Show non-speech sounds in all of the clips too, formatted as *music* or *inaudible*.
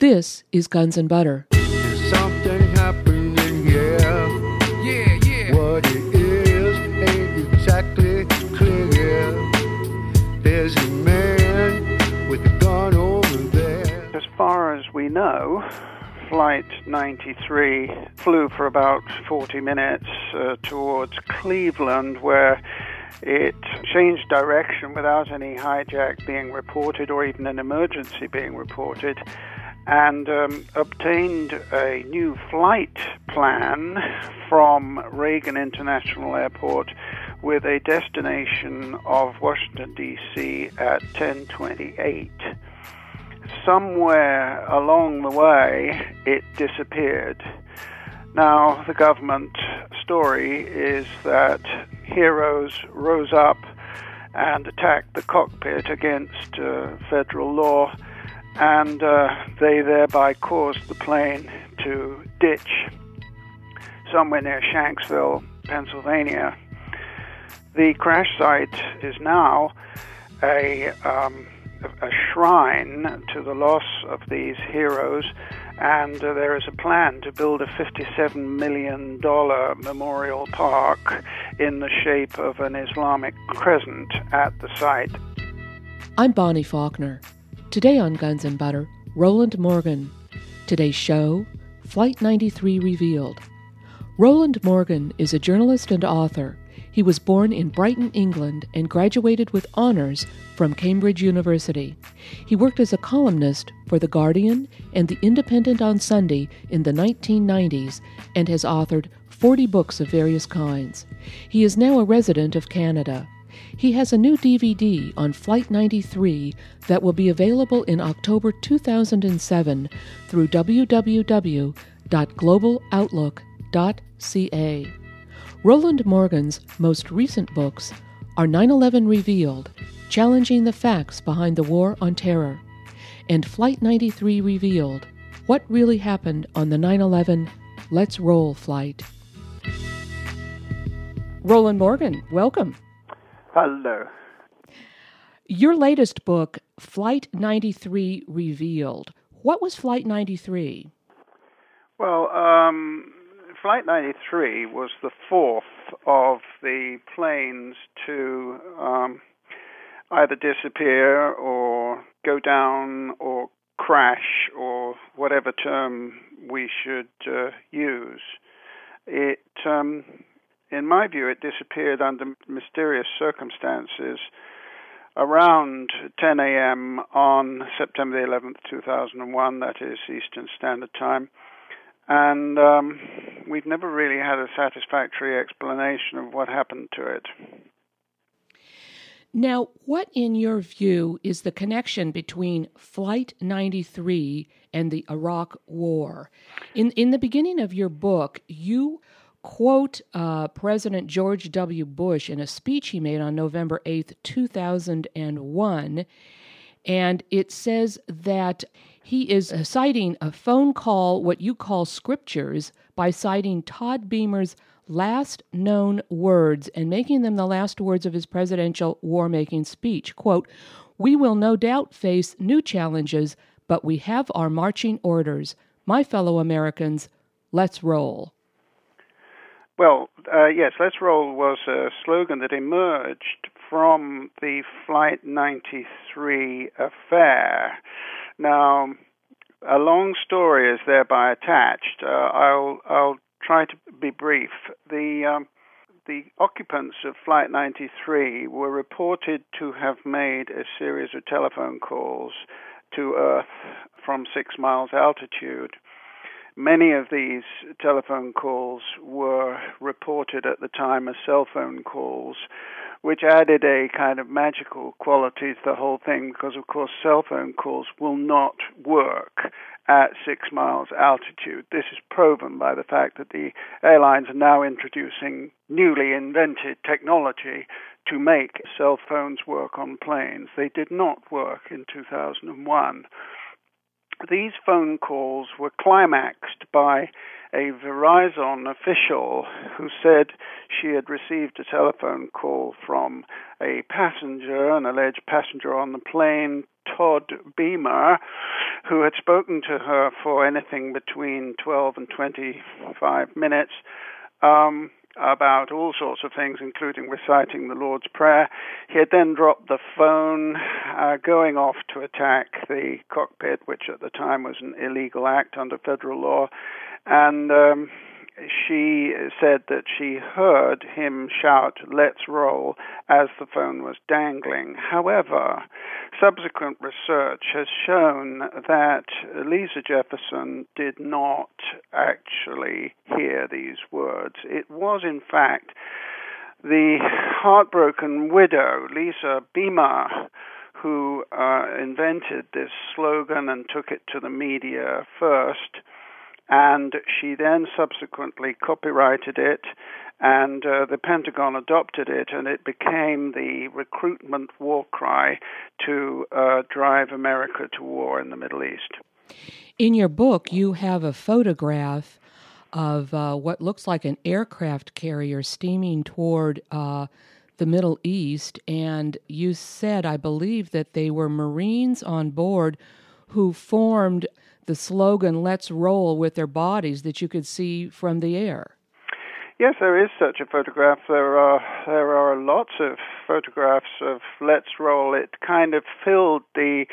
This is Guns and Butter. Something happening here. Yeah, yeah. What it is ain't exactly clear. There's a man with a gun over there. As far as we know, Flight 93 flew for about 40 minutes uh, towards Cleveland, where it changed direction without any hijack being reported or even an emergency being reported, and um, obtained a new flight plan from Reagan International Airport with a destination of Washington, D.C. at 1028 somewhere along the way it disappeared. Now, the government story is that heroes rose up and attacked the cockpit against uh, federal law, and uh, they thereby caused the plane to ditch somewhere near Shanksville, Pennsylvania. The crash site is now a um, a shrine to the loss of these heroes, and uh, there is a plan to build a $57 million memorial park in the shape of an Islamic crescent at the site. I'm Bonnie Faulkner. Today on Guns and Butter, Rowland Morgan. Today's show Flight 93 Revealed. Rowland Morgan is a journalist and author. He was born in Brighton, England, and graduated with honors from Cambridge University. He worked as a columnist for The Guardian and The Independent on Sunday in the 1990s and has authored 40 books of various kinds. He is now a resident of Canada. He has a new DVD on Flight 93 that will be available in October 2007 through www.globaloutlook.ca. Rowland Morgan's most recent books are 9 11 Revealed, Challenging the Facts Behind the War on Terror, and Flight 93 Revealed, What Really Happened on the 9 11 Let's Roll flight. Rowland Morgan, welcome. Hello. Your latest book, Flight 93 Revealed. What was Flight 93? Well, um, Flight 93 was the fourth of the planes to um, either disappear or go down or crash or whatever term we should uh, use. It, um, in my view, it disappeared under mysterious circumstances around 10 a.m. on September 11th, 2001, that is Eastern Standard Time and um, we've never really had a satisfactory explanation of what happened to it. Now, what, in your view, is the connection between Flight 93 and the Iraq War? In, in the beginning of your book, you quote uh, President George W. Bush in a speech he made on November 8th, 2001, and it says that he is citing a phone call, what you call scriptures, by citing Todd Beamer's last known words and making them the last words of his presidential war making speech. Quote, We will no doubt face new challenges, but we have our marching orders. My fellow Americans, let's roll. Well, uh, yes, Let's Roll was a slogan that emerged from the Flight 93 affair. Now, a long story is thereby attached. Uh, I'll I'll try to be brief. The um, the occupants of Flight 93 were reported to have made a series of telephone calls to Earth from six miles altitude. Many of these telephone calls were reported at the time as cell phone calls, which added a kind of magical quality to the whole thing because, of course, cell phone calls will not work at six miles altitude. This is proven by the fact that the airlines are now introducing newly invented technology to make cell phones work on planes. They did not work in 2001. These phone calls were climaxed by a Verizon official who said she had received a telephone call from a passenger, an alleged passenger on the plane, Todd Beamer, who had spoken to her for anything between 12 and 25 minutes. Um, about all sorts of things, including reciting the Lord's Prayer. He had then dropped the phone, uh, going off to attack the cockpit, which at the time was an illegal act under federal law. And um, she said that she heard him shout, let's roll, as the phone was dangling. However, subsequent research has shown that Lisa Jefferson did not actually hear these words. It was, in fact, the heartbroken widow, Lisa Beamer, who uh, invented this slogan and took it to the media first and she then subsequently copyrighted it, and uh, the Pentagon adopted it, and it became the recruitment war cry to uh, drive America to war in the Middle East. In your book, you have a photograph of uh, what looks like an aircraft carrier steaming toward uh, the Middle East, and you said, I believe, that they were Marines on board who formed the slogan "Let's roll" with their bodies that you could see from the air. Yes, there is such a photograph. There are there are lots of photographs of Let's Roll. It kind of filled the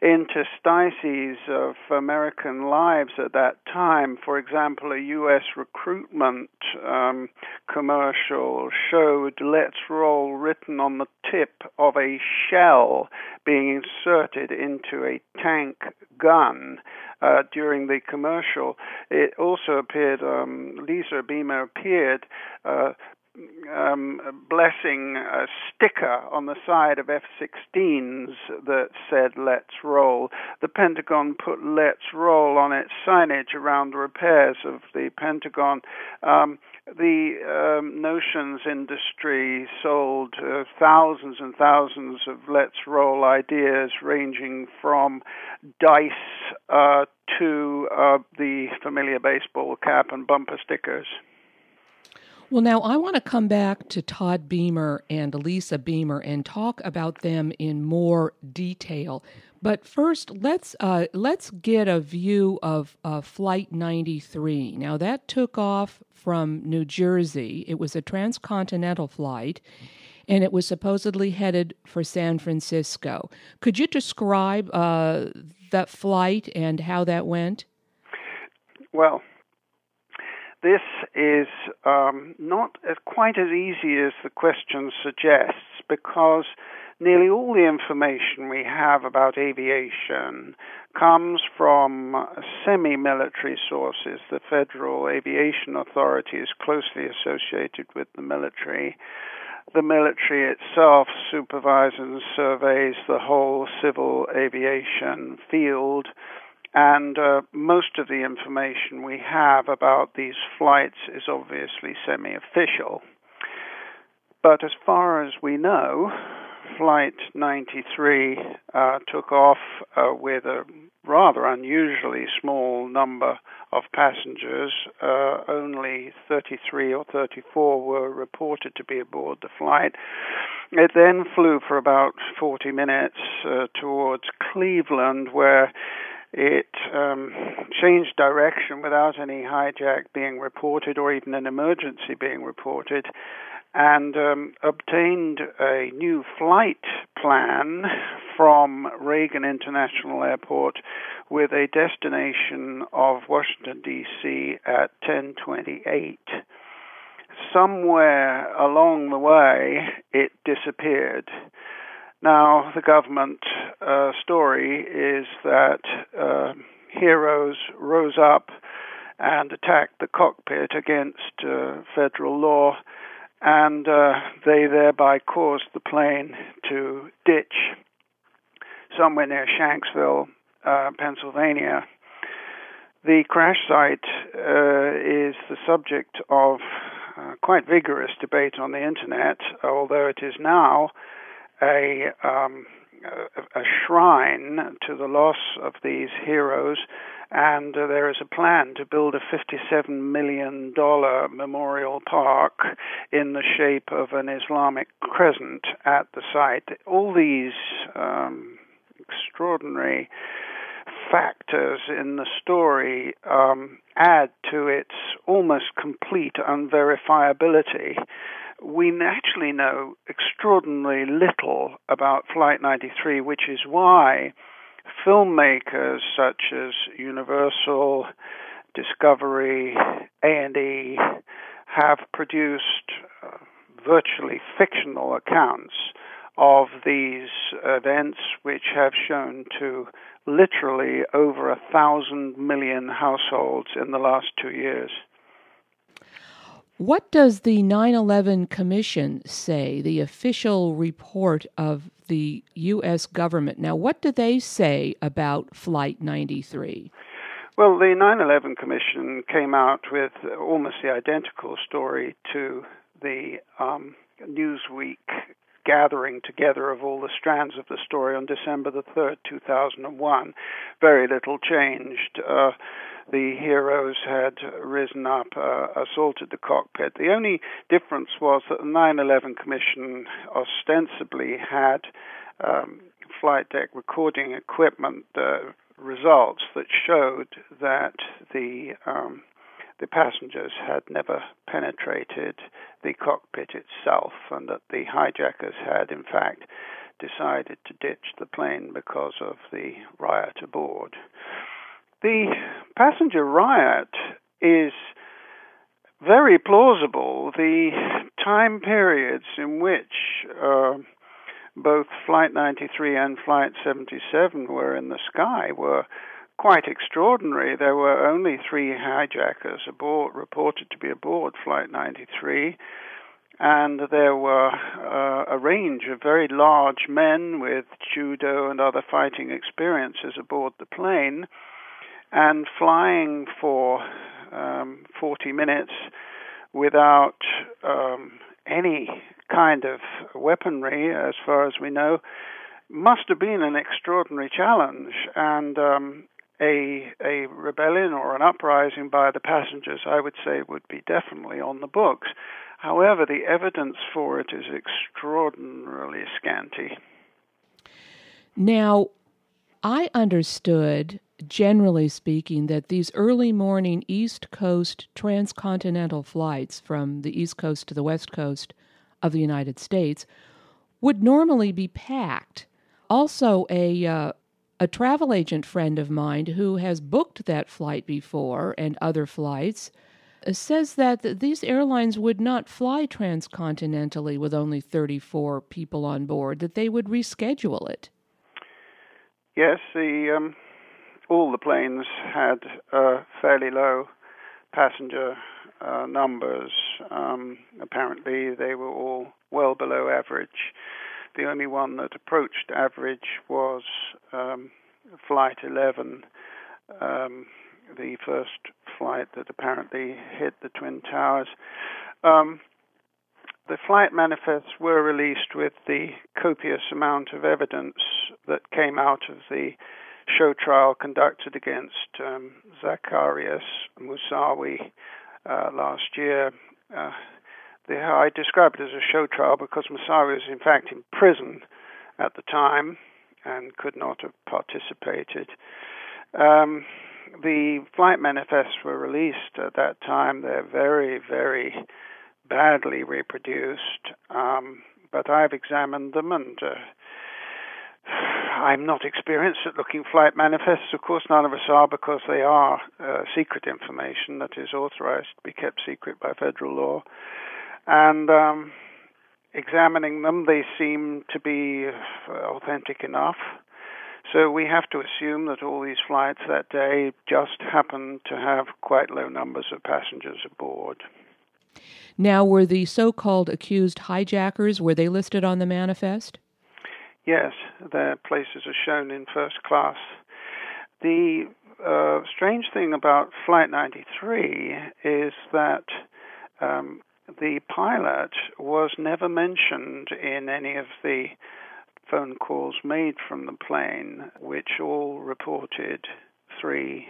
interstices of American lives at that time. For example, a U.S. recruitment um, commercial showed Let's Roll written on the tip of a shell being inserted into a tank gun uh, during the commercial. It also appeared, um, Lisa Beamer appeared. Uh, um, blessing a sticker on the side of F 16s that said Let's Roll. The Pentagon put Let's Roll on its signage around the repairs of the Pentagon. Um, the um, notions industry sold uh, thousands and thousands of let's roll ideas, ranging from dice uh, to uh, the familiar baseball cap and bumper stickers. Well, now I want to come back to Todd Beamer and Lisa Beamer and talk about them in more detail. But first, let's uh, let's get a view of uh, Flight 93. Now that took off from New Jersey. It was a transcontinental flight, and it was supposedly headed for San Francisco. Could you describe uh, that flight and how that went? Well, this is um, not as quite as easy as the question suggests because nearly all the information we have about aviation comes from semi military sources. The Federal Aviation Authority is closely associated with the military. The military itself supervises and surveys the whole civil aviation field. And uh, most of the information we have about these flights is obviously semi official. But as far as we know, Flight 93 uh, took off uh, with a rather unusually small number of passengers. Uh, only 33 or 34 were reported to be aboard the flight. It then flew for about 40 minutes uh, towards Cleveland, where it um, changed direction without any hijack being reported or even an emergency being reported and um, obtained a new flight plan from Reagan International Airport with a destination of Washington D.C. at 1028. Somewhere along the way, it disappeared. Now, the government uh, story is that uh, heroes rose up and attacked the cockpit against uh, federal law and uh, they thereby caused the plane to ditch somewhere near Shanksville, uh, Pennsylvania. The crash site uh, is the subject of uh, quite vigorous debate on the internet, although it is now a um, a shrine to the loss of these heroes, and uh, there is a plan to build a $57 million memorial park in the shape of an Islamic crescent at the site. All these um, extraordinary factors in the story um, add to its almost complete unverifiability. We actually know extraordinarily little about Flight 93, which is why filmmakers such as Universal, Discovery, A&E have produced uh, virtually fictional accounts of these events, which have shown to literally over a thousand million households in the last two years. What does the 9 11 Commission say, the official report of the U.S. government? Now, what do they say about Flight 93? Well, the 9 11 Commission came out with almost the identical story to the um, Newsweek gathering together of all the strands of the story on December the 3rd, 2001. Very little changed. Uh, the heroes had risen up, uh, assaulted the cockpit. The only difference was that the 9 11 Commission ostensibly had um, flight deck recording equipment uh, results that showed that the um, the passengers had never penetrated the cockpit itself, and that the hijackers had, in fact, decided to ditch the plane because of the riot aboard. The passenger riot is very plausible. The time periods in which uh, both Flight 93 and Flight 77 were in the sky were quite extraordinary. There were only three hijackers aboard, reported to be aboard Flight 93, and there were uh, a range of very large men with judo and other fighting experiences aboard the plane, and flying for um, 40 minutes without um, any kind of weaponry, as far as we know, must have been an extraordinary challenge. And um, a a rebellion or an uprising by the passengers, I would say, would be definitely on the books. However, the evidence for it is extraordinarily scanty. Now, I understood, generally speaking, that these early morning East Coast transcontinental flights from the East Coast to the West Coast of the United States would normally be packed. Also, a uh, a travel agent friend of mine who has booked that flight before and other flights uh, says that these airlines would not fly transcontinentally with only 34 people on board, that they would reschedule it. Yes, the um, all the planes had uh, fairly low passenger uh, numbers. Um, apparently, they were all well below average. The only one that approached average was um, Flight 11, um, the first flight that apparently hit the Twin Towers. Um, the flight manifests were released with the copious amount of evidence that came out of the show trial conducted against um, Zacarias Moussaoui uh, last year. Uh, the, I describe it as a show trial because Moussaoui was in fact in prison at the time and could not have participated. Um, the flight manifests were released at that time. They're very, very badly reproduced, um, but I've examined them and uh, I'm not experienced at looking flight manifests. Of course, none of us are because they are uh, secret information that is authorized to be kept secret by federal law. And um, examining them, they seem to be uh, authentic enough. So we have to assume that all these flights that day just happened to have quite low numbers of passengers aboard. Now, were the so-called accused hijackers were they listed on the manifest? Yes, their places are shown in first class. The uh, strange thing about Flight 93 is that um, the pilot was never mentioned in any of the phone calls made from the plane, which all reported three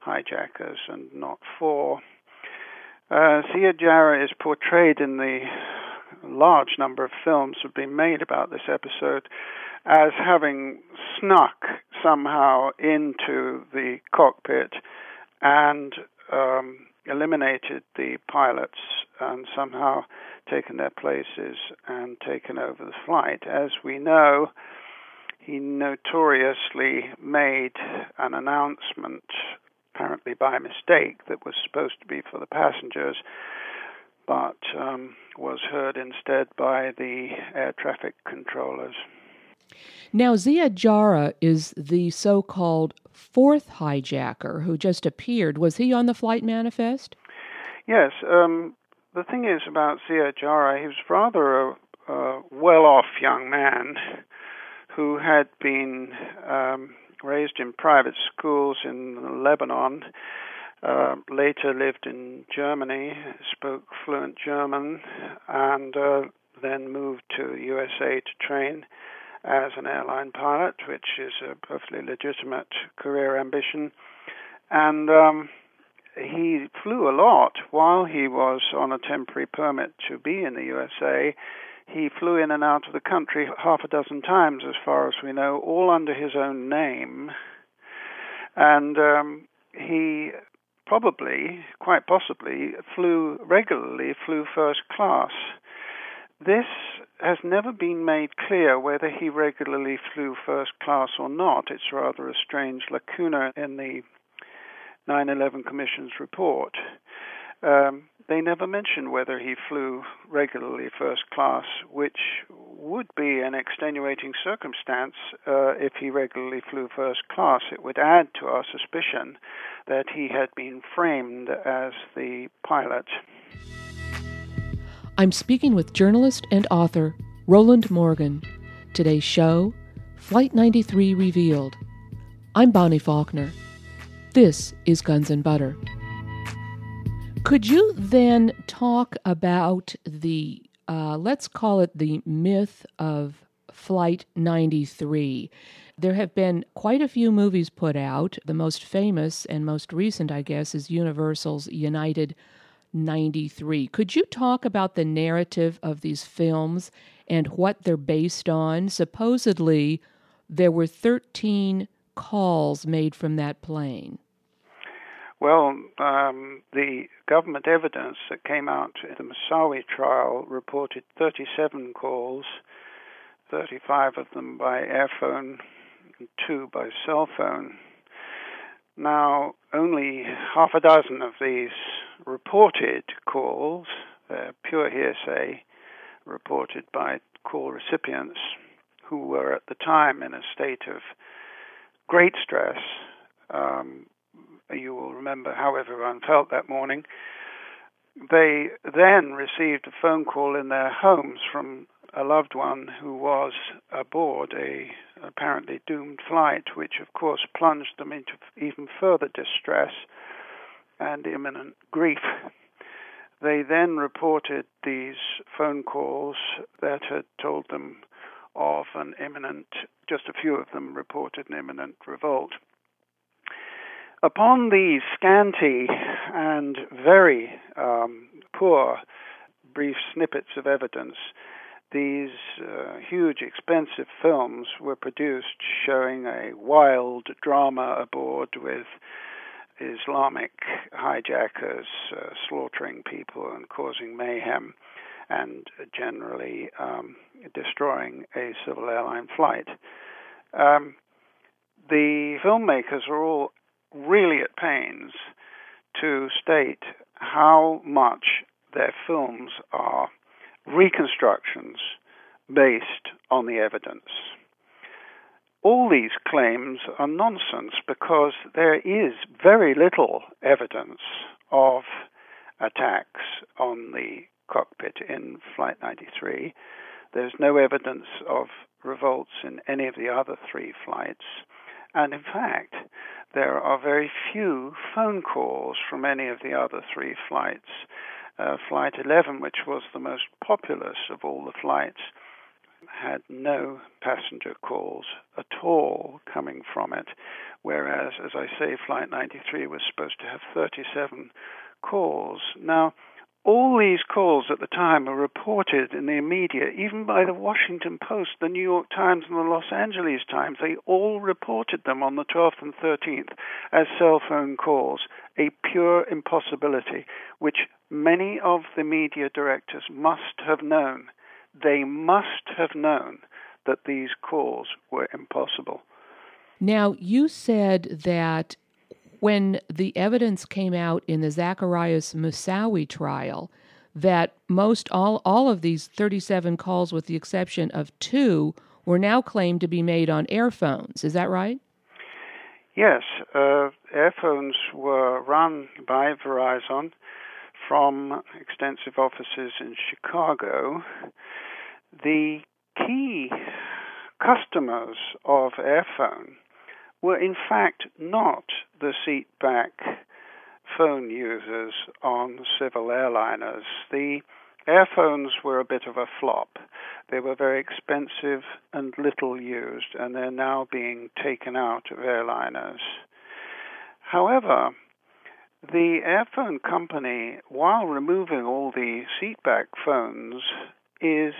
hijackers and not four. Uh, Ziad Jarrah is portrayed in the large number of films have been made about this episode as having snuck somehow into the cockpit and um, eliminated the pilots and somehow taken their places and taken over the flight. As we know, he notoriously made an announcement, apparently by mistake, that was supposed to be for the passengers, but um, was heard instead by the air traffic controllers. Now, Ziad Jarrah is the so called fourth hijacker who just appeared. Was he on the flight manifest? Yes. Um, the thing is about Ziad Jarrah, he was rather a, a well off young man who had been um, raised in private schools in Lebanon. Uh, later lived in Germany, spoke fluent German, and uh, then moved to the USA to train as an airline pilot, which is a perfectly legitimate career ambition. And um, he flew a lot while he was on a temporary permit to be in the USA. He flew in and out of the country half a dozen times, as far as we know, all under his own name. And um, he probably, quite possibly, flew regularly, flew first class. This has never been made clear whether he regularly flew first class or not. It's rather a strange lacuna in the 9 11 Commission's report. Um, they never mention whether he flew regularly first class, which would be an extenuating circumstance uh, if he regularly flew first class. It would add to our suspicion that he had been framed as the pilot. I'm speaking with journalist and author Rowland Morgan. Today's show Flight 93 Revealed. I'm Bonnie Faulkner. This is Guns and Butter. Could you then talk about the, uh, let's call it the myth of Flight 93? There have been quite a few movies put out. The most famous and most recent, I guess, is Universal's United 93. Could you talk about the narrative of these films and what they're based on? Supposedly, there were 13 calls made from that plane. Well, um, the government evidence that came out in the Moussaoui trial reported 37 calls, 35 of them by airphone, and two by cell phone. Now, only half a dozen of these reported calls, uh, pure hearsay, reported by call recipients who were at the time in a state of great stress. Um, you will remember how everyone felt that morning. They then received a phone call in their homes from a loved one who was aboard a apparently doomed flight, which of course plunged them into even further distress and imminent grief. They then reported these phone calls that had told them of an imminent, just a few of them reported an imminent revolt. Upon these scanty and very um, poor brief snippets of evidence, these uh, huge, expensive films were produced showing a wild drama aboard with Islamic hijackers uh, slaughtering people and causing mayhem and generally um, destroying a civil airline flight. Um, the filmmakers are all really at pains to state how much their films are reconstructions based on the evidence. All these claims are nonsense because there is very little evidence of attacks on the cockpit in Flight 93. There's no evidence of revolts in any of the other three flights. And in fact, there are very few phone calls from any of the other three flights. Uh, Flight 11, which was the most populous of all the flights, had no passenger calls at all coming from it, whereas, as I say, Flight 93 was supposed to have 37 calls. Now, all these calls at the time were reported in the media, even by the Washington Post, the New York Times, and the Los Angeles Times. They all reported them on the 12th and 13th as cell phone calls, a pure impossibility, which many of the media directors must have known. They must have known that these calls were impossible. Now, you said that when the evidence came out in the Zacarias Moussaoui trial, that most all, all of these 37 calls, with the exception of two, were now claimed to be made on airphones. Is that right? Yes. Uh, airphones were run by Verizon from extensive offices in Chicago. The key customers of Airphone were in fact not the seatback phone users on civil airliners. The airphones were a bit of a flop. They were very expensive and little used, and they're now being taken out of airliners. However, the airphone company, while removing all the seatback phones, is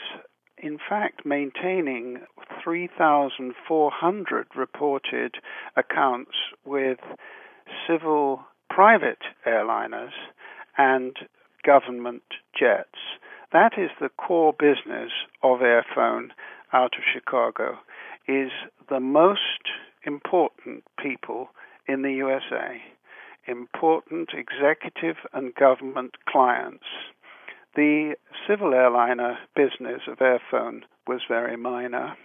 in fact maintaining 3,400 reported accounts with civil private airliners and government jets. That is the core business of Airphone out of Chicago is the most important people in the USA, important executive and government clients the civil airliner business of Airphone was very minor.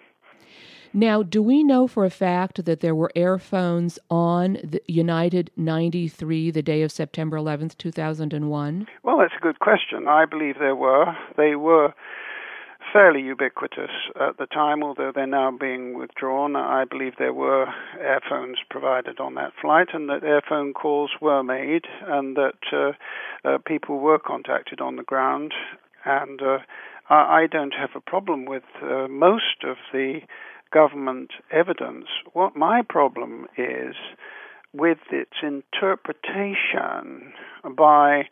Now, do we know for a fact that there were airphones on the United 93 the day of September 11th, 2001? Well, that's a good question. I believe there were. They were fairly ubiquitous at the time, although they're now being withdrawn. I believe there were airphones provided on that flight, and that airphone calls were made, and that uh, uh, people were contacted on the ground. And uh, I, don't have a problem with uh, most of the government evidence. What my problem is with its interpretation by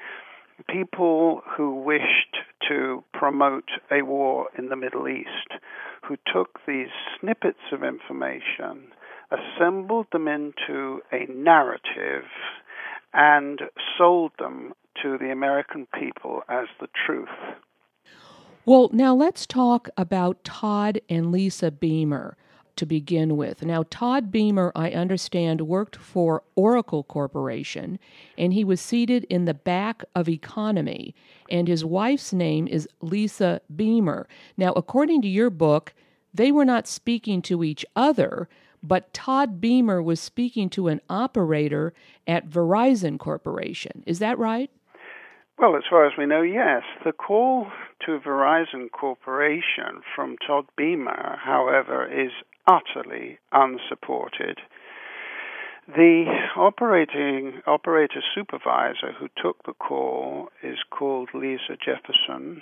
people who wished to promote a war in the Middle East, who took these snippets of information, assembled them into a narrative, and sold them to the American people as the truth. Well, now let's talk about Todd and Lisa Beamer to begin with. Now, Todd Beamer, I understand, worked for Oracle Corporation, and he was seated in the back of economy, and his wife's name is Lisa Beamer. Now, according to your book, they were not speaking to each other, but Todd Beamer was speaking to an operator at Verizon Corporation. Is that right? Well, as far as we know, yes. The call to Verizon Corporation from Todd Beamer, however, is utterly unsupported. The operating operator supervisor who took the call is called Lisa Jefferson.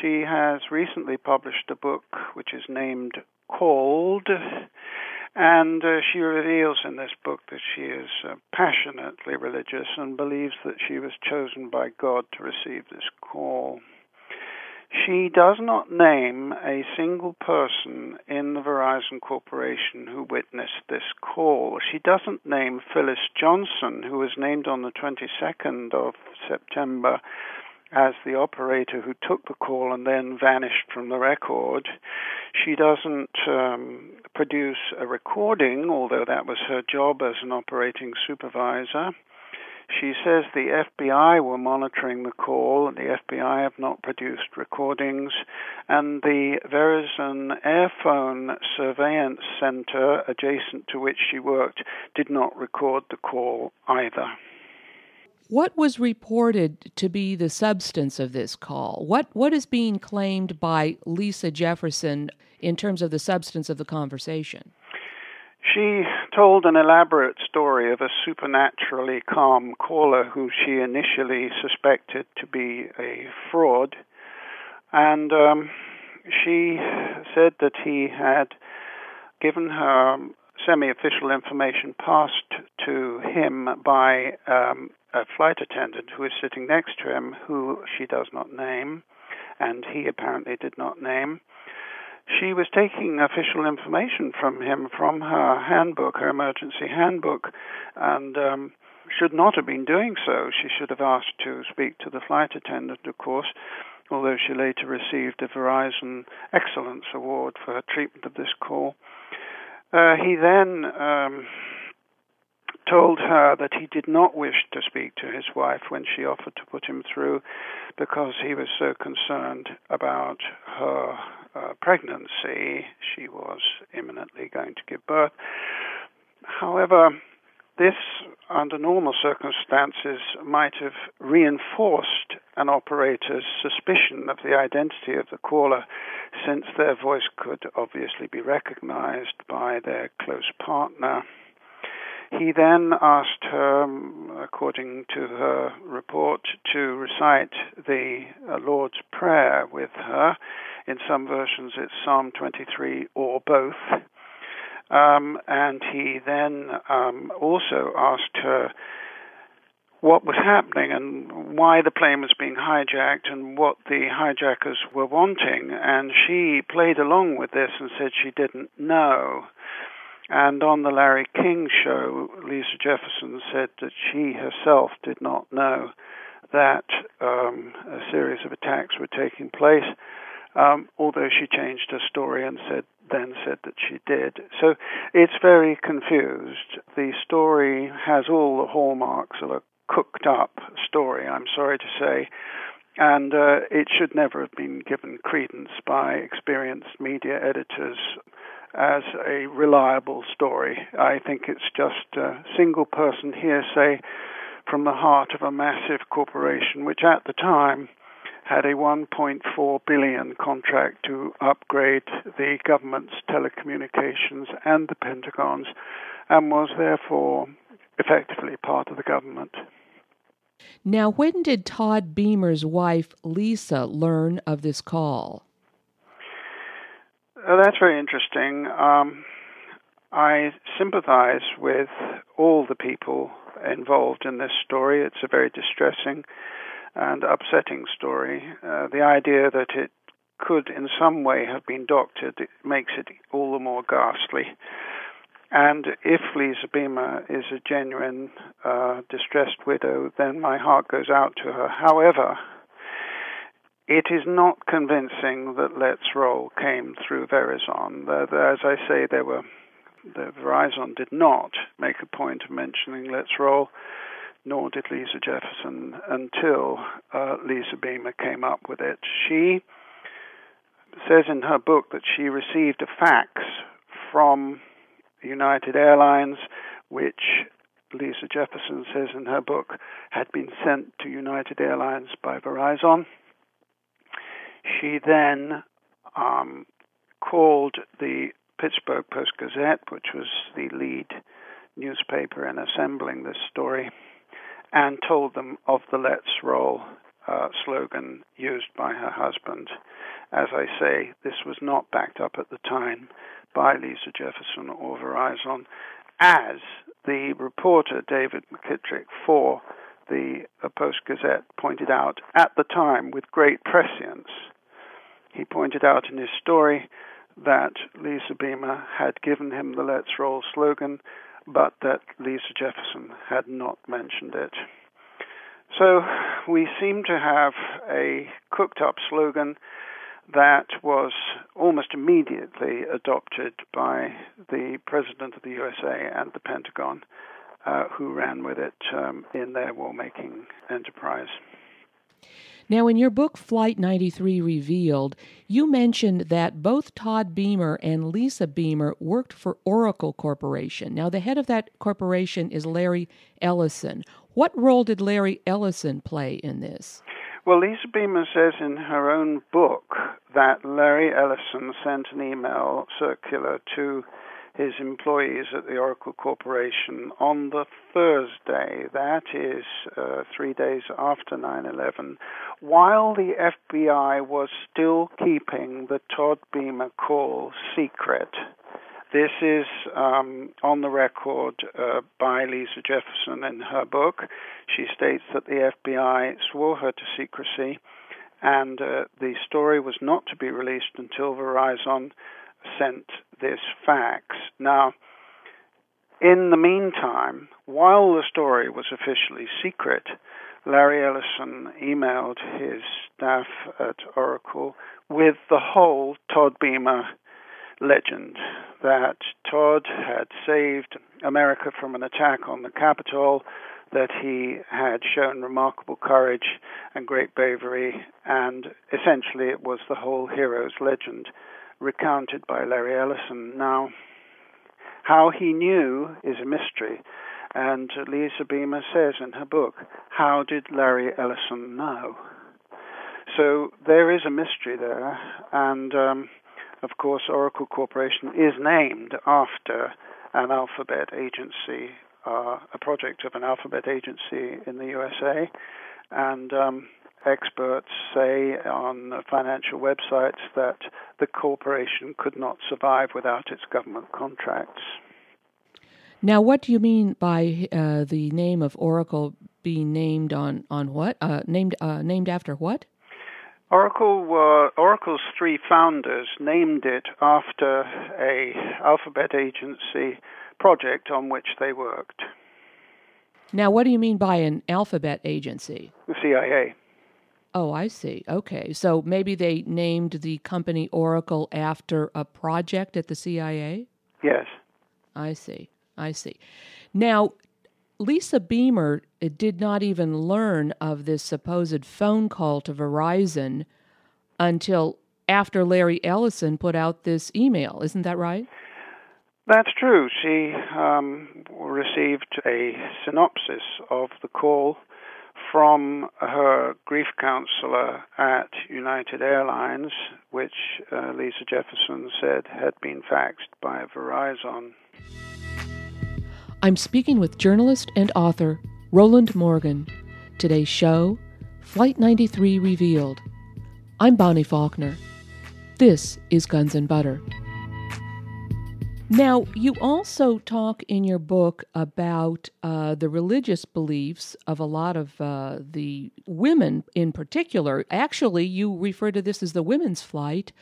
She has recently published a book which is named Called, and uh, she reveals in this book that she is uh, passionately religious and believes that she was chosen by God to receive this call. She does not name a single person in the Verizon Corporation who witnessed this call. She doesn't name Phyllis Johnson, who was named on the 22nd of September as the operator who took the call and then vanished from the record. She doesn't um, produce a recording, although that was her job as an operating supervisor. She says the FBI were monitoring the call, the FBI have not produced recordings, and the Verizon Airphone Surveillance Center, adjacent to which she worked, did not record the call either. What was reported to be the substance of this call? What what is being claimed by Lisa Jefferson in terms of the substance of the conversation? She told an elaborate story of a supernaturally calm caller who she initially suspected to be a fraud. And um, she said that he had given her semi official information passed to him by um, a flight attendant who is sitting next to him, who she does not name, and he apparently did not name. She was taking official information from him from her handbook, her emergency handbook, and um, should not have been doing so. She should have asked to speak to the flight attendant, of course, although she later received a Verizon Excellence Award for her treatment of this call. Uh, he then um, told her that he did not wish to speak to his wife when she offered to put him through because he was so concerned about her uh, pregnancy. She was imminently going to give birth. However, this, under normal circumstances, might have reinforced an operator's suspicion of the identity of the caller, since their voice could obviously be recognized by their close partner. He then asked her, according to her report, to recite the uh, Lord's Prayer with her. In some versions, it's Psalm 23 or both. Um, and he then um, also asked her what was happening and why the plane was being hijacked and what the hijackers were wanting. And she played along with this and said she didn't know. And on the Larry King show, Lisa Jefferson said that she herself did not know that um, a series of attacks were taking place, um, although she changed her story and said then said that she did. So it's very confused. The story has all the hallmarks of a cooked up story, I'm sorry to say, and uh, it should never have been given credence by experienced media editors as a reliable story. I think it's just a single person hearsay from the heart of a massive corporation, which at the time had a 1.4 billion contract to upgrade the government's telecommunications and the Pentagon's, and was therefore effectively part of the government. Now, when did Todd Beamer's wife, Lisa, learn of this call? Uh, that's very interesting. Um, I sympathize with all the people involved in this story. It's a very distressing and upsetting story. Uh, the idea that it could in some way have been doctored makes it all the more ghastly. And if Lisa Beamer is a genuine uh, distressed widow, then my heart goes out to her. However, it is not convincing that Let's Roll came through Verizon. As I say, there were Verizon did not make a point of mentioning Let's Roll nor did Lisa Jefferson until uh, Lisa Beamer came up with it. She says in her book that she received a fax from United Airlines, which Lisa Jefferson says in her book had been sent to United Airlines by Verizon. She then um, called the Pittsburgh Post Gazette, which was the lead newspaper in assembling this story, and told them of the Let's Roll uh, slogan used by her husband. As I say, this was not backed up at the time by Lisa Jefferson or Verizon, as the reporter David McKittrick for the Post Gazette pointed out at the time with great prescience. He pointed out in his story that Lisa Beamer had given him the Let's Roll slogan but that Lisa Jefferson had not mentioned it. So we seem to have a cooked up slogan that was almost immediately adopted by the President of the USA and the Pentagon, uh, who ran with it um, in their war making enterprise. Now, in your book, Flight 93 Revealed, you mentioned that both Todd Beamer and Lisa Beamer worked for Oracle Corporation. Now, the head of that corporation is Larry Ellison. What role did Larry Ellison play in this? Well, Lisa Beamer says in her own book that Larry Ellison sent an email circular to his employees at the Oracle Corporation on the Thursday, that is uh, three days after 9 11, while the FBI was still keeping the Todd Beamer call secret. This is um, on the record uh, by Lisa Jefferson in her book. She states that the FBI swore her to secrecy, and uh, the story was not to be released until Verizon sent this fax. Now, in the meantime, while the story was officially secret, Larry Ellison emailed his staff at Oracle with the whole Todd Beamer legend that Todd had saved America from an attack on the Capitol, that he had shown remarkable courage and great bravery, and essentially it was the whole hero's legend recounted by Larry Ellison. Now, how he knew is a mystery, and Lisa Beamer says in her book, How did Larry Ellison know? So there is a mystery there, and um, of course, Oracle Corporation is named after an alphabet agency, uh, a project of an alphabet agency in the USA, and um, experts say on financial websites that the corporation could not survive without its government contracts. Now, what do you mean by uh, the name of Oracle being named on on what? Uh, named uh, named after what? Oracle were Oracle's three founders named it after a alphabet agency project on which they worked. Now, what do you mean by an alphabet agency? The CIA. Oh, I see. Okay. So maybe they named the company Oracle after a project at the CIA? Yes. I see. I see. Now, Lisa Beamer did not even learn of this supposed phone call to Verizon until after Larry Ellison put out this email. Isn't that right? That's true. She um, received a synopsis of the call from her grief counselor at United Airlines, which uh, Lisa Jefferson said had been faxed by Verizon. I'm speaking with journalist and author Rowland Morgan. Today's show Flight 93 Revealed. I'm Bonnie Faulkner. This is Guns and Butter. Now, you also talk in your book about uh, the religious beliefs of a lot of uh, the women in particular. Actually, you refer to this as the women's flight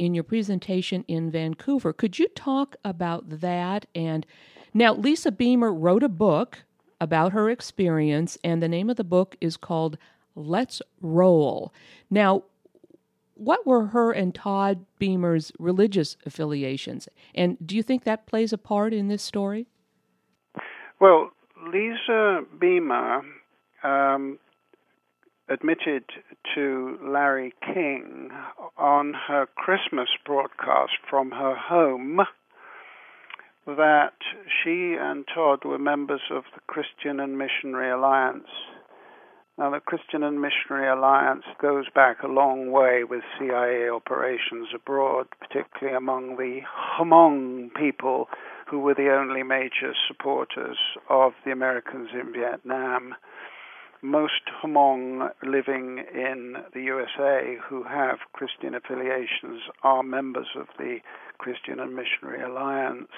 in your presentation in Vancouver. Could you talk about that? And now, Lisa Beamer wrote a book about her experience, and the name of the book is called Let's Roll. Now, what were her and Todd Beamer's religious affiliations? And do you think that plays a part in this story? Well, Lisa Beamer um, admitted to Larry King on her Christmas broadcast from her home that she and Todd were members of the Christian and Missionary Alliance now, the Christian and Missionary Alliance goes back a long way with CIA operations abroad, particularly among the Hmong people who were the only major supporters of the Americans in Vietnam. Most Hmong living in the USA who have Christian affiliations are members of the Christian and Missionary Alliance.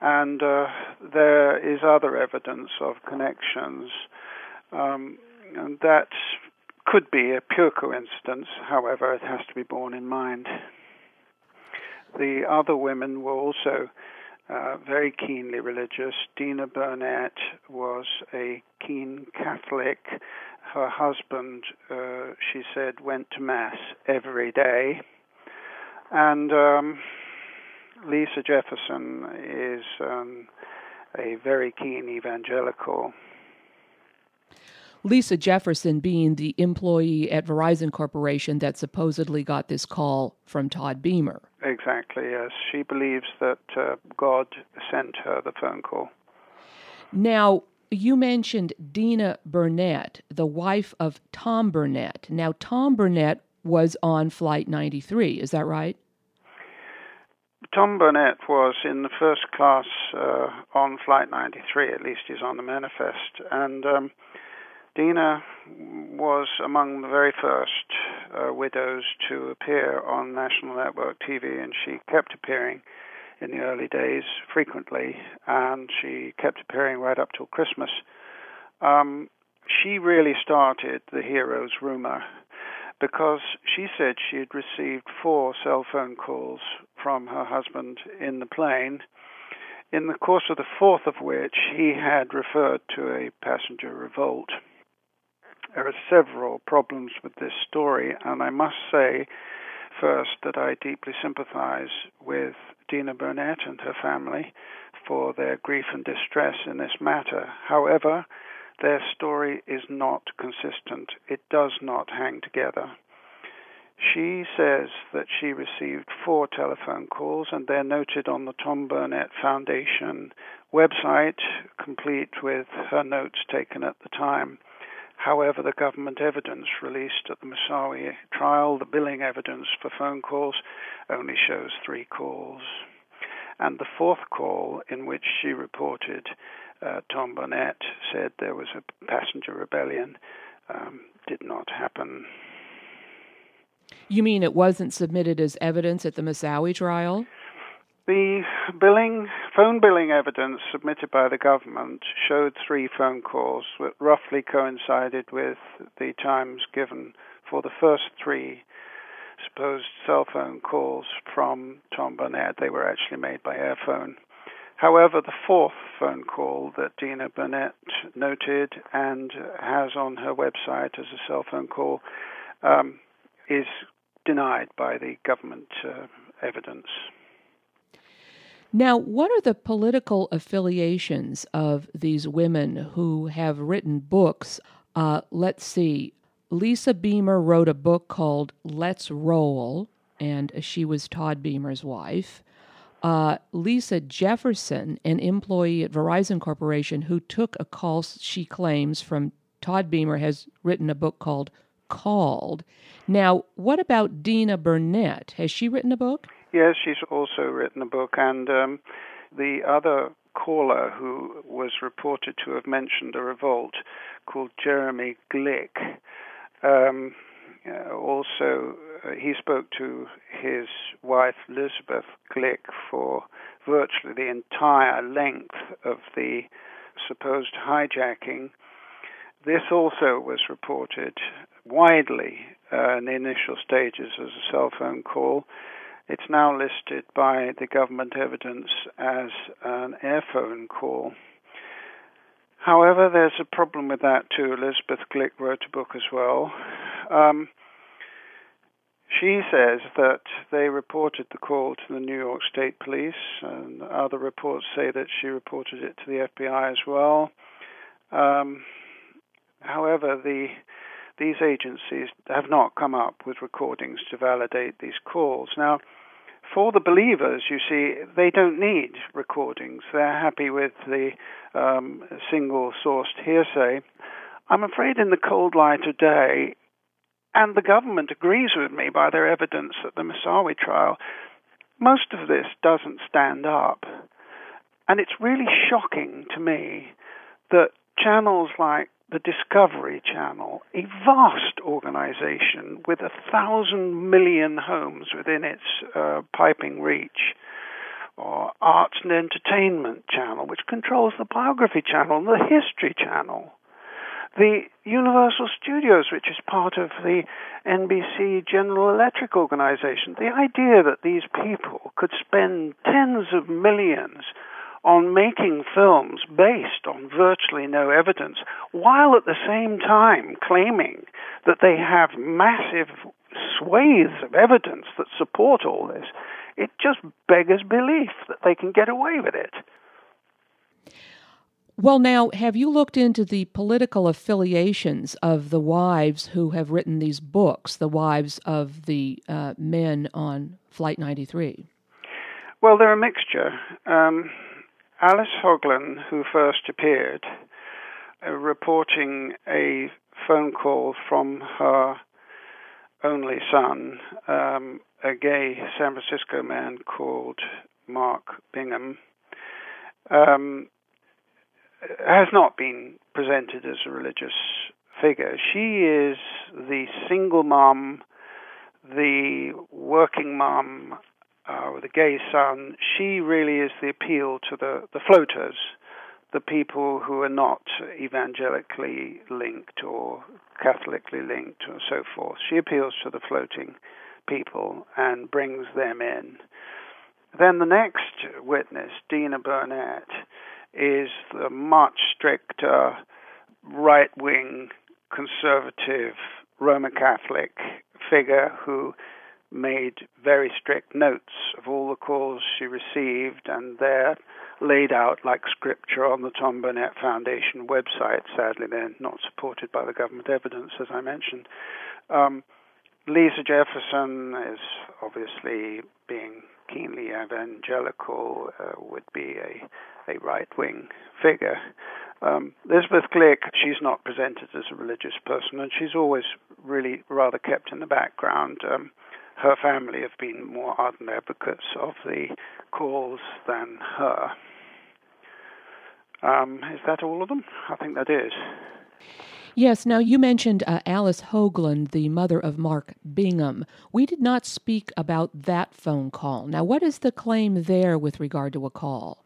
And uh, there is other evidence of connections. Um, and that could be a pure coincidence, however, it has to be borne in mind. The other women were also uh, very keenly religious. Deena Burnett was a keen Catholic. Her husband, uh, she said, went to Mass every day. And um, Lisa Jefferson is um, a very keen evangelical. Lisa Jefferson being the employee at Verizon Corporation that supposedly got this call from Todd Beamer. Exactly, yes. She believes that uh, God sent her the phone call. Now, you mentioned Deena Burnett, the wife of Tom Burnett. Now, Tom Burnett was on Flight 93, is that right? Tom Burnett was in the first class uh, on Flight 93, at least he's on the manifest. And um, Deena was among the very first uh, widows to appear on National Network TV, and she kept appearing in the early days frequently, and she kept appearing right up till Christmas. Um, she really started the heroes rumor because she said she had received four cell phone calls from her husband in the plane, in the course of the fourth of which he had referred to a passenger revolt. There are several problems with this story, and I must say first that I deeply sympathize with Deena Burnett and her family for their grief and distress in this matter. However, their story is not consistent. It does not hang together. She says that she received four telephone calls, and they're noted on the Tom Burnett Foundation website, complete with her notes taken at the time. However, the government evidence released at the Moussaoui trial, the billing evidence for phone calls, only shows three calls. And the fourth call, in which she reported uh, Tom Burnett said there was a passenger rebellion, um, did not happen. You mean it wasn't submitted as evidence at the Moussaoui trial? The billing, phone billing evidence submitted by the government showed three phone calls that roughly coincided with the times given for the first three supposed cell phone calls from Tom Burnett. They were actually made by Airphone. However, the fourth phone call that Deena Burnett noted and has on her website as a cell phone call um, is denied by the government uh, evidence. Now, what are the political affiliations of these women who have written books? Uh, let's see. Lisa Beamer wrote a book called Let's Roll, and she was Todd Beamer's wife. Uh, Lisa Jefferson, an employee at Verizon Corporation who took a call, she claims, from Todd Beamer, has written a book called Called. Now, what about Deena Burnett? Has she written a book? Yes, she's also written a book, and um, the other caller who was reported to have mentioned a revolt called Jeremy Glick. Um, uh, also, uh, he spoke to his wife Elizabeth Glick for virtually the entire length of the supposed hijacking. This also was reported widely uh, in the initial stages as a cell phone call. It's now listed by the government evidence as an airphone call. However, there's a problem with that too. Elizabeth Glick wrote a book as well. Um, she says that they reported the call to the New York State Police, and other reports say that she reported it to the FBI as well. Um, however, the these agencies have not come up with recordings to validate these calls. Now, for the believers, you see, they don't need recordings. They're happy with the um, single sourced hearsay. I'm afraid, in the cold light of day, and the government agrees with me by their evidence at the Moussaoui trial, most of this doesn't stand up. And it's really shocking to me that channels like the Discovery Channel, a vast organization with a thousand million homes within its uh, piping reach, or Arts and Entertainment Channel, which controls the Biography Channel and the History Channel, the Universal Studios, which is part of the NBC General Electric organization. The idea that these people could spend tens of millions on making films based on virtually no evidence, while at the same time claiming that they have massive swathes of evidence that support all this, it just beggars belief that they can get away with it. Well, now, have you looked into the political affiliations of the wives who have written these books, the wives of the uh, men on Flight 93? Well, they're a mixture. Um, Alice Hoagland, who first appeared, uh, reporting a phone call from her only son, um, a gay San Francisco man called Mark Bingham, um, has not been presented as a religious figure. She is the single mom, the working mom, uh, with a gay son, she really is the appeal to the, the floaters, the people who are not evangelically linked or Catholically linked or so forth. She appeals to the floating people and brings them in. Then the next witness, Deena Burnett, is the much stricter right wing conservative Roman Catholic figure who made very strict notes of all the calls she received, and they're laid out like scripture on the Tom Burnett Foundation website. Sadly, they're not supported by the government evidence, as I mentioned. Um, Lisa Jefferson is obviously being keenly evangelical, uh, would be a, a right wing figure. Um, Elizabeth Glick, she's not presented as a religious person, and she's always really rather kept in the background. Um, her family have been more ardent advocates of the cause than her. Um, is that all of them? I think that is. Yes, now you mentioned uh, Alice Hoagland, the mother of Mark Bingham. We did not speak about that phone call. Now, what is the claim there with regard to a call?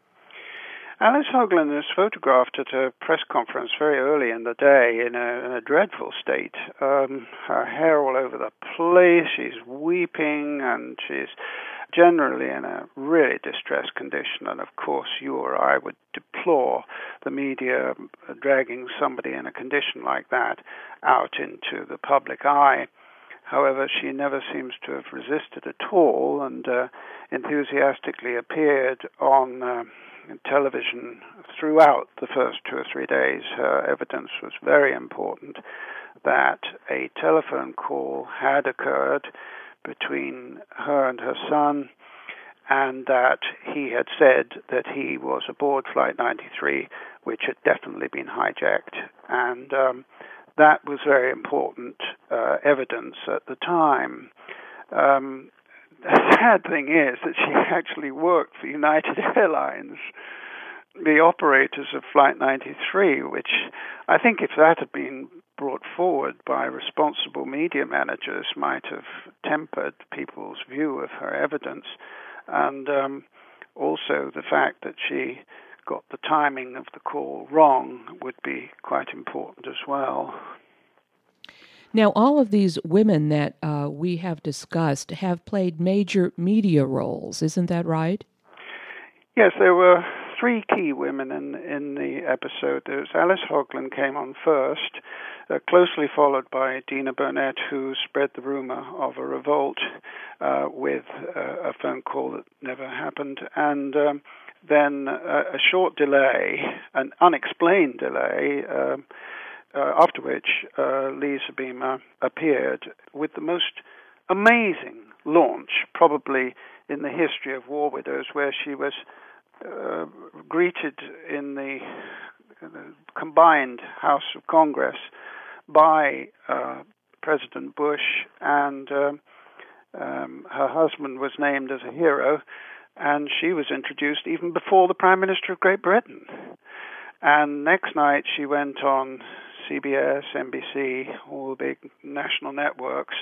Alice Hoagland is photographed at a press conference very early in the day in a, in a dreadful state. Um, her hair all over the place, she's weeping, and she's generally in a really distressed condition. And of course, you or I would deplore the media dragging somebody in a condition like that out into the public eye. However, she never seems to have resisted at all and uh, enthusiastically appeared on uh, television throughout the first two or three days. Her evidence was very important that a telephone call had occurred between her and her son, and that he had said that he was aboard Flight 93, which had definitely been hijacked. And um, that was very important uh, evidence at the time. Um, the sad thing is that she *laughs* actually worked for United *laughs* Airlines, the operators of Flight 93, which I think if that had been brought forward by responsible media managers might have tempered people's view of her evidence. And um, also the fact that she got the timing of the call wrong would be quite important as well. Now, all of these women that uh, we have discussed have played major media roles, isn't that right? Yes, there were three key women in in the episode. Alice Hoagland came on first, uh, closely followed by Deena Burnett, who spread the rumor of a revolt uh, with uh, a phone call that never happened, and um, then a short delay, an unexplained delay. Uh, after which uh, Lisa Beamer appeared with the most amazing launch, probably in the history of War Widows, where she was uh, greeted in the, combined House of Congress by uh, President Bush, and um, um, her husband was named as a hero, and she was introduced even before the Prime Minister of Great Britain. And next night she went on CBS, NBC, all the big national networks,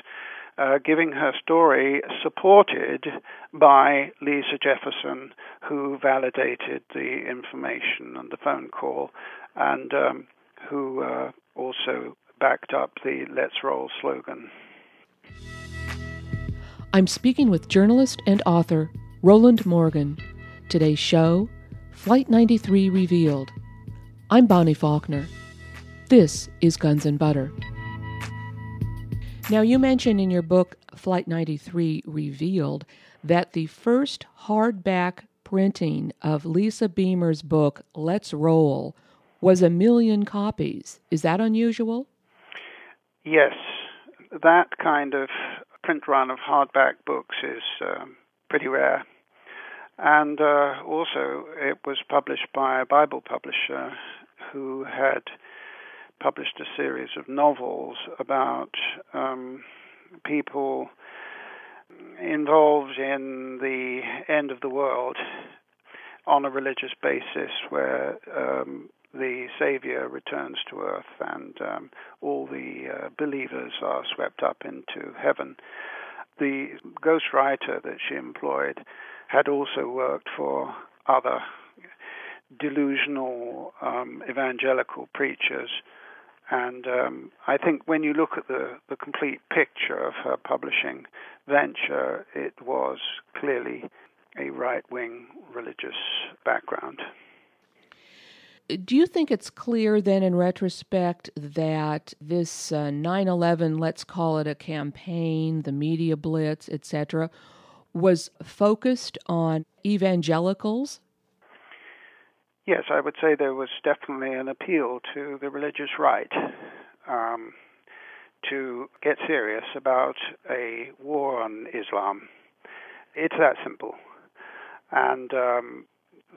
uh, giving her story supported by Lisa Jefferson, who validated the information and the phone call, and um, who uh, also backed up the Let's Roll slogan. I'm speaking with journalist and author Rowland Morgan. Today's show Flight 93 Revealed. I'm Bonnie Faulkner. This is Guns and Butter. Now, you mentioned in your book, Flight 93 Revealed, that the first hardback printing of Lisa Beamer's book, Let's Roll, was a million copies. Is that unusual? Yes. That kind of print run of hardback books is um, pretty rare. And uh, also, it was published by a Bible publisher who had published a series of novels about um, people involved in the end of the world on a religious basis where um, the Savior returns to earth and um, all the uh, believers are swept up into heaven. the ghostwriter that she employed had also worked for other delusional um, evangelical preachers. And um, I think when you look at the, the complete picture of her publishing venture, it was clearly a right wing religious background. Do you think it's clear then, in retrospect, that this uh, 9 uh, 11, let's call it a campaign, the media blitz, etc., was focused on evangelicals? Yes, I would say there was definitely an appeal to the religious right um, to get serious about a war on Islam. It's that simple. And um,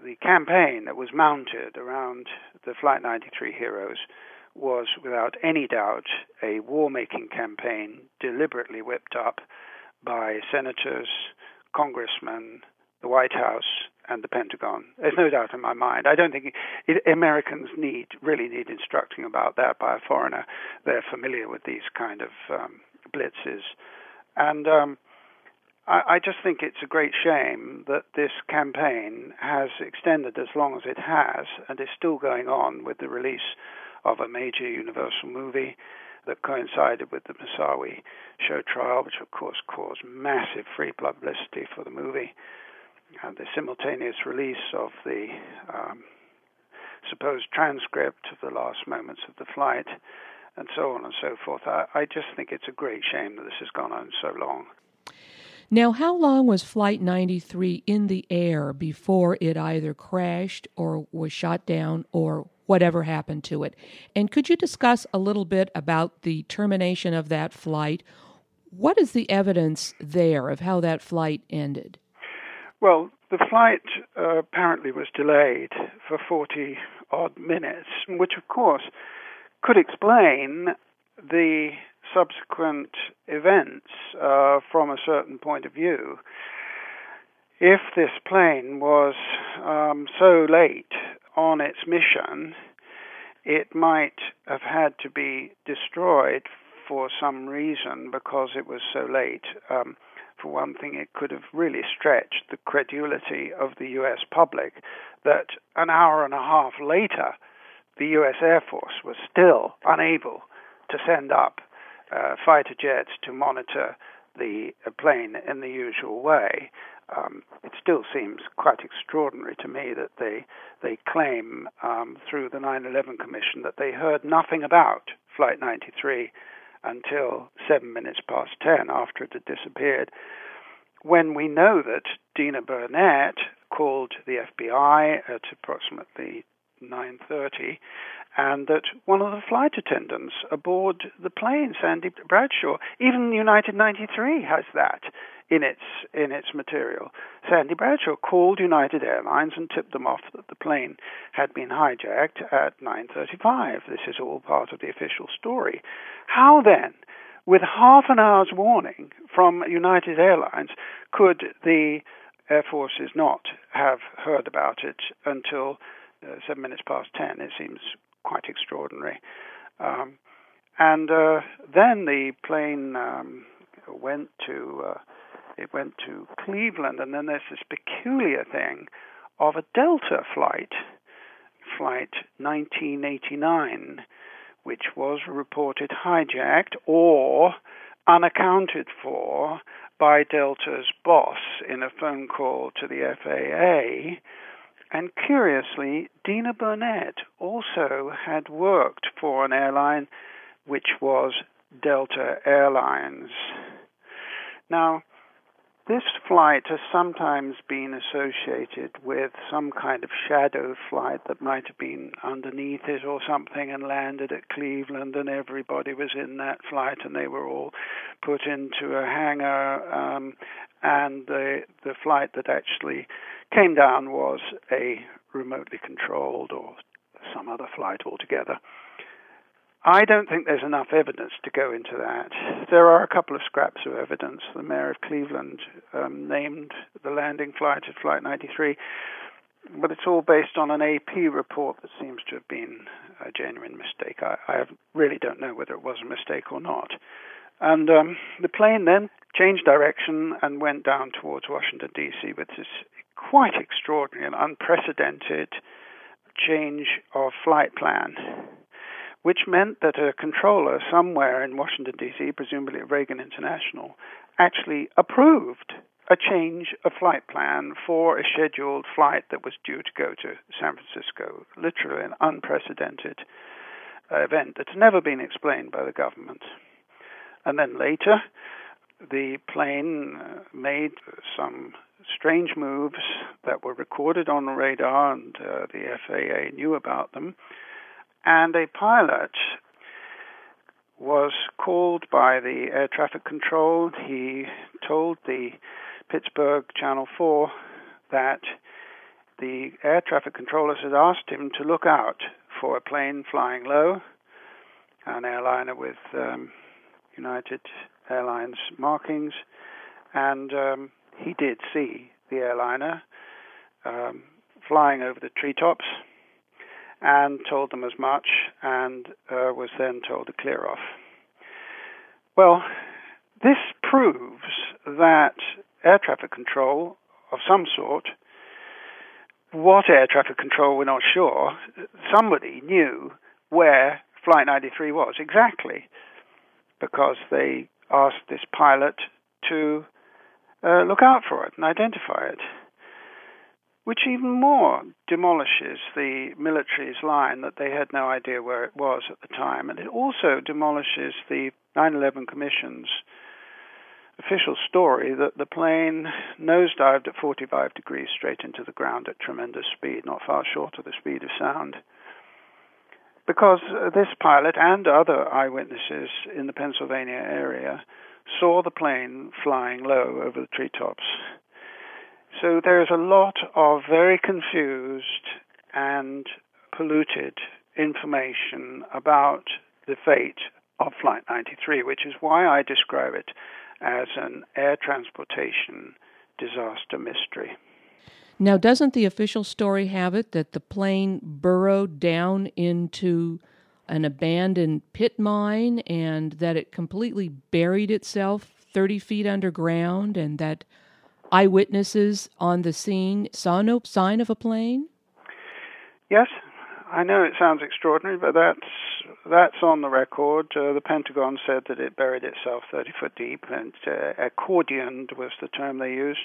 the campaign that was mounted around the Flight 93 heroes was without any doubt a war making campaign deliberately whipped up by senators, congressmen, the White House, and the Pentagon. There's no doubt in my mind. I don't think it, Americans need really need instructing about that by a foreigner. They're familiar with these kind of um, blitzes, and um, I, I just think it's a great shame that this campaign has extended as long as it has and is still going on with the release of a major Universal movie that coincided with the Moussaoui show trial, which of course caused massive free publicity for the movie, and the simultaneous release of the um, supposed transcript of the last moments of the flight, and so on and so forth. I, I just think it's a great shame that this has gone on so long. Now, how long was Flight 93 in the air before it either crashed or was shot down or whatever happened to it? And could you discuss a little bit about the termination of that flight? What is the evidence there of how that flight ended? Well, the flight uh, apparently was delayed for 40 odd minutes, which of course could explain the subsequent events uh, from a certain point of view. If this plane was um, so late on its mission, it might have had to be destroyed for some reason because it was so late. Um, for one thing, it could have really stretched the credulity of the US public that an hour and a half later, the US Air Force was still unable to send up uh, fighter jets to monitor the uh, plane in the usual way. Um, it still seems quite extraordinary to me that they they claim um, through the 9/11 Commission that they heard nothing about Flight 93 until seven minutes past ten after it had disappeared. When we know that Deena Burnett called the FBI at approximately 9:30 and that one of the flight attendants aboard the plane, Sandy Bradshaw, even United 93 has that in its in its material. Sandy Bradshaw called United Airlines and tipped them off that the plane had been hijacked at 9:35. This is all part of the official story. How then, with half an hour's warning from United Airlines, could the Air Forces not have heard about it until uh, seven minutes past ten? It seems quite extraordinary. Um, and uh, then the plane um, went to uh, it went to Cleveland, and then there's this peculiar thing of a Delta flight, flight 1989, which was reported hijacked or unaccounted for by Delta's boss in a phone call to the FAA and curiously, Deena Burnett also had worked for an airline which was Delta Airlines. Now, this flight has sometimes been associated with some kind of shadow flight that might have been underneath it or something and landed at Cleveland, and everybody was in that flight, and they were all put into a hangar. Um, and the the flight that actually came down was a remotely controlled or some other flight altogether. I don't think there's enough evidence to go into that. There are a couple of scraps of evidence. The mayor of Cleveland um, named the landing flight at Flight 93, but it's all based on an AP report that seems to have been a genuine mistake. I, I really don't know whether it was a mistake or not. And um, the plane then changed direction and went down towards Washington, D.C., with this quite extraordinary and unprecedented change of flight plan, which meant that a controller somewhere in Washington, D.C., presumably at Reagan International, actually approved a change of flight plan for a scheduled flight that was due to go to San Francisco. Literally an unprecedented uh, event that's never been explained by the government. And then later, the plane uh, made some strange moves that were recorded on radar, and uh, the FAA knew about them. And a pilot was called by the air traffic control. He told the Pittsburgh Channel 4 that the air traffic controllers had asked him to look out for a plane flying low, an airliner with um, United Airlines markings, and um, he did see the airliner um, flying over the treetops and told them as much and uh, was then told to clear off. Well, this proves that air traffic control of some sort, what air traffic control, we're not sure, somebody knew where Flight 93 was exactly because they asked this pilot to uh, look out for it and identify it, which even more demolishes the military's line that they had no idea where it was at the time. And it also demolishes the 9 11 Commission's official story that the plane nosedived at 45 degrees straight into the ground at tremendous speed, not far short of the speed of sound. Because this pilot and other eyewitnesses in the Pennsylvania area saw the plane flying low over the treetops. So there's a lot of very confused and polluted information about the fate of Flight 93, which is why I describe it as an air transportation disaster mystery. Now, doesn't the official story have it that the plane burrowed down into an abandoned pit mine and that it completely buried itself 30 feet underground and that eyewitnesses on the scene saw no sign of a plane? Yes, I know it sounds extraordinary, but that's that's on the record. Uh, the Pentagon said that it buried itself 30 foot deep, and uh, accordioned was the term they used,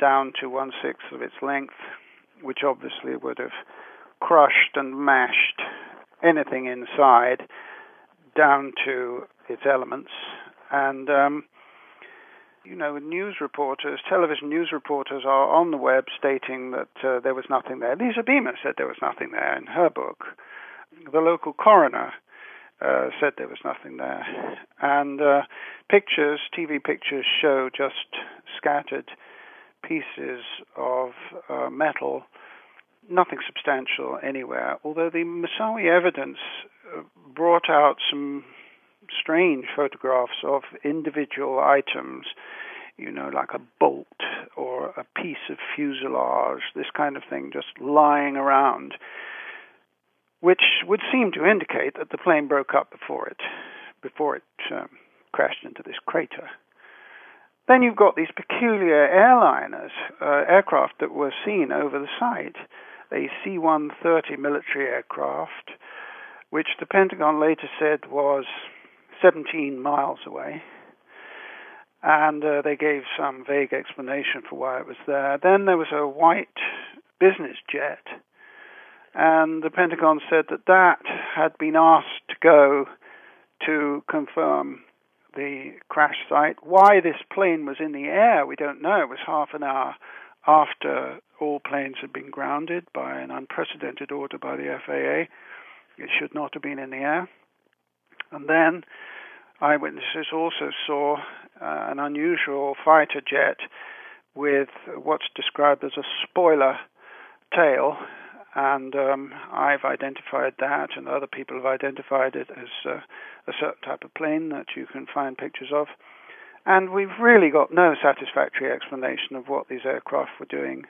down to one sixth of its length, which obviously would have crushed and mashed anything inside down to its elements. And, um, you know, news reporters, television news reporters are on the web stating that uh, there was nothing there. Lisa Beamer said there was nothing there in her book. The local coroner uh, said there was nothing there. And uh, pictures, TV pictures, show just scattered pieces of uh, metal nothing substantial anywhere, although the Moussaoui evidence uh, brought out some strange photographs of individual items, you know, like a bolt or a piece of fuselage, this kind of thing, just lying around, which would seem to indicate that the plane broke up before it, before it um, crashed into this crater. Then you've got these peculiar airliners, uh, aircraft that were seen over the site a C 130 military aircraft, which the Pentagon later said was 17 miles away. And uh, they gave some vague explanation for why it was there. Then there was a white business jet, and the Pentagon said that that had been asked to go to confirm the crash site. Why this plane was in the air, we don't know. It was half an hour after all planes had been grounded by an unprecedented order by the FAA. It should not have been in the air. And then eyewitnesses also saw uh, an unusual fighter jet with what's described as a spoiler tail. And um, I've identified that, and other people have identified it as uh, a certain type of plane that you can find pictures of. And we've really got no satisfactory explanation of what these aircraft were doing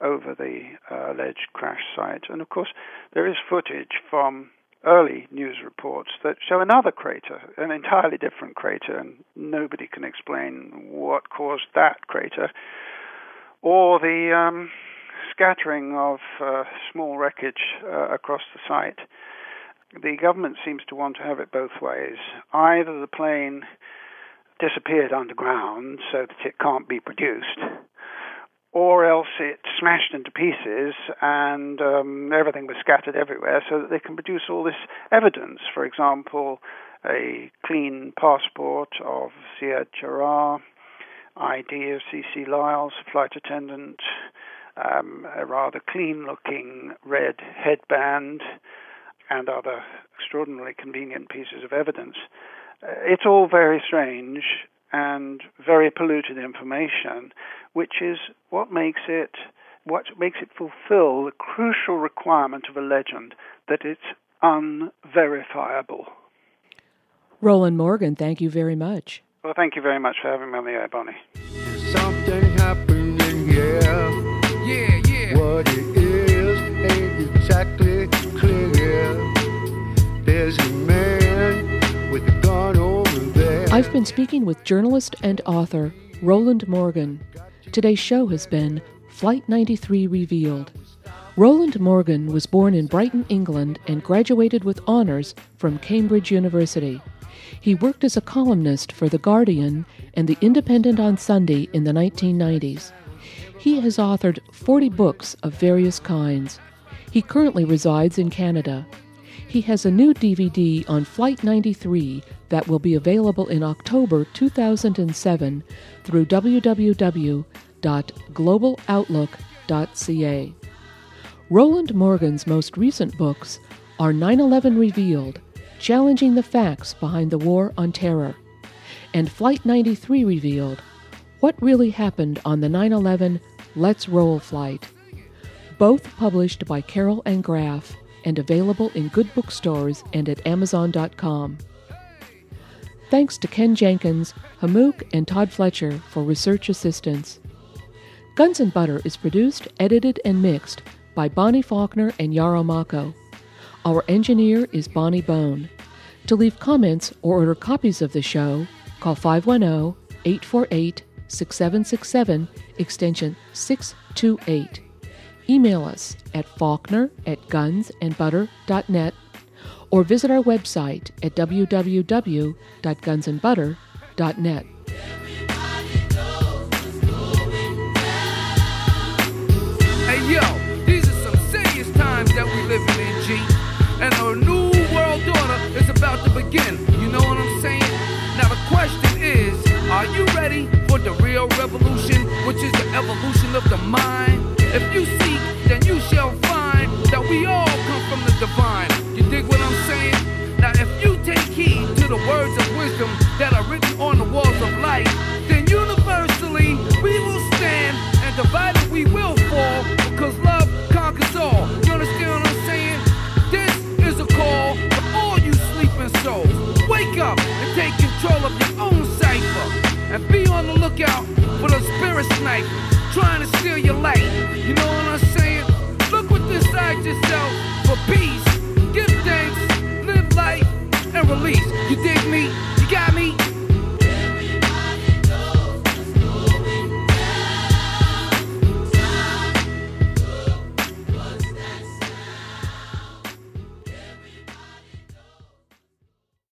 over the uh, alleged crash site. And of course, there is footage from early news reports that show another crater, an entirely different crater, and nobody can explain what caused that crater, or the um, scattering of uh, small wreckage uh, across the site. The government seems to want to have it both ways. Either the plane disappeared underground so that it can't be produced, or else it smashed into pieces and um, everything was scattered everywhere so that they can produce all this evidence. For example, a clean passport of Ziad Jarrah, ID of CeeCee Lyles, flight attendant, um, a rather clean looking red headband, and other extraordinarily convenient pieces of evidence. Uh, it's all very strange and very polluted information, which is what makes it what makes it fulfill the crucial requirement of a legend that it's unverifiable. Rowland Morgan, thank you very much. Well, thank you very much for having me on the air, Bonnie. Something happening here. Yeah, yeah. What it is ain't exactly clear. There's I've been speaking with journalist and author Rowland Morgan. Today's show has been Flight 93 Revealed. Rowland Morgan was born in Brighton, England, and graduated with honors from Cambridge University. He worked as a columnist for The Guardian and The Independent on Sunday in the 1990s. He has authored 40 books of various kinds. He currently resides in Canada. He has a new DVD on Flight 93 that will be available in October 2007 through www.globaloutlook.ca. Rowland Morgan's most recent books are 9 11 Revealed, challenging the facts behind the War on Terror, and Flight 93 Revealed, what really happened on the 9 11 Let's Roll flight. Both published by Carroll and Graf and available in good bookstores and at Amazon.com. Thanks to Ken Jenkins, Hamook, and Todd Fletcher for research assistance. Guns and Butter is produced, edited, and mixed by Bonnie Faulkner and Yarrow Mahko. Our engineer is Bonnie Bone. To leave comments or order copies of the show, call 510 848 6767, extension 628. Email us at faulkner at gunsandbutter.net or visit our website at www.gunsandbutter.net. Hey yo, these are some serious times that we living in, G. And a new world order is about to begin. You know what I'm saying? Now the question is, are you ready for the real revolution, which is the evolution of the mind? If you seek, then you shall find that we all come from the divine. You dig what I'm saying? Now if you take heed to the words of wisdom that are written on the walls of life, then universally we will stand and divided we will fall because love conquers all. You understand what I'm saying? This is a call for all you sleeping souls. Wake up and take control of your own cipher and be on the lookout for the spirit snipers trying to steal your light. You know what I'm saying? Look within inside yourself release. You dig me? You got me?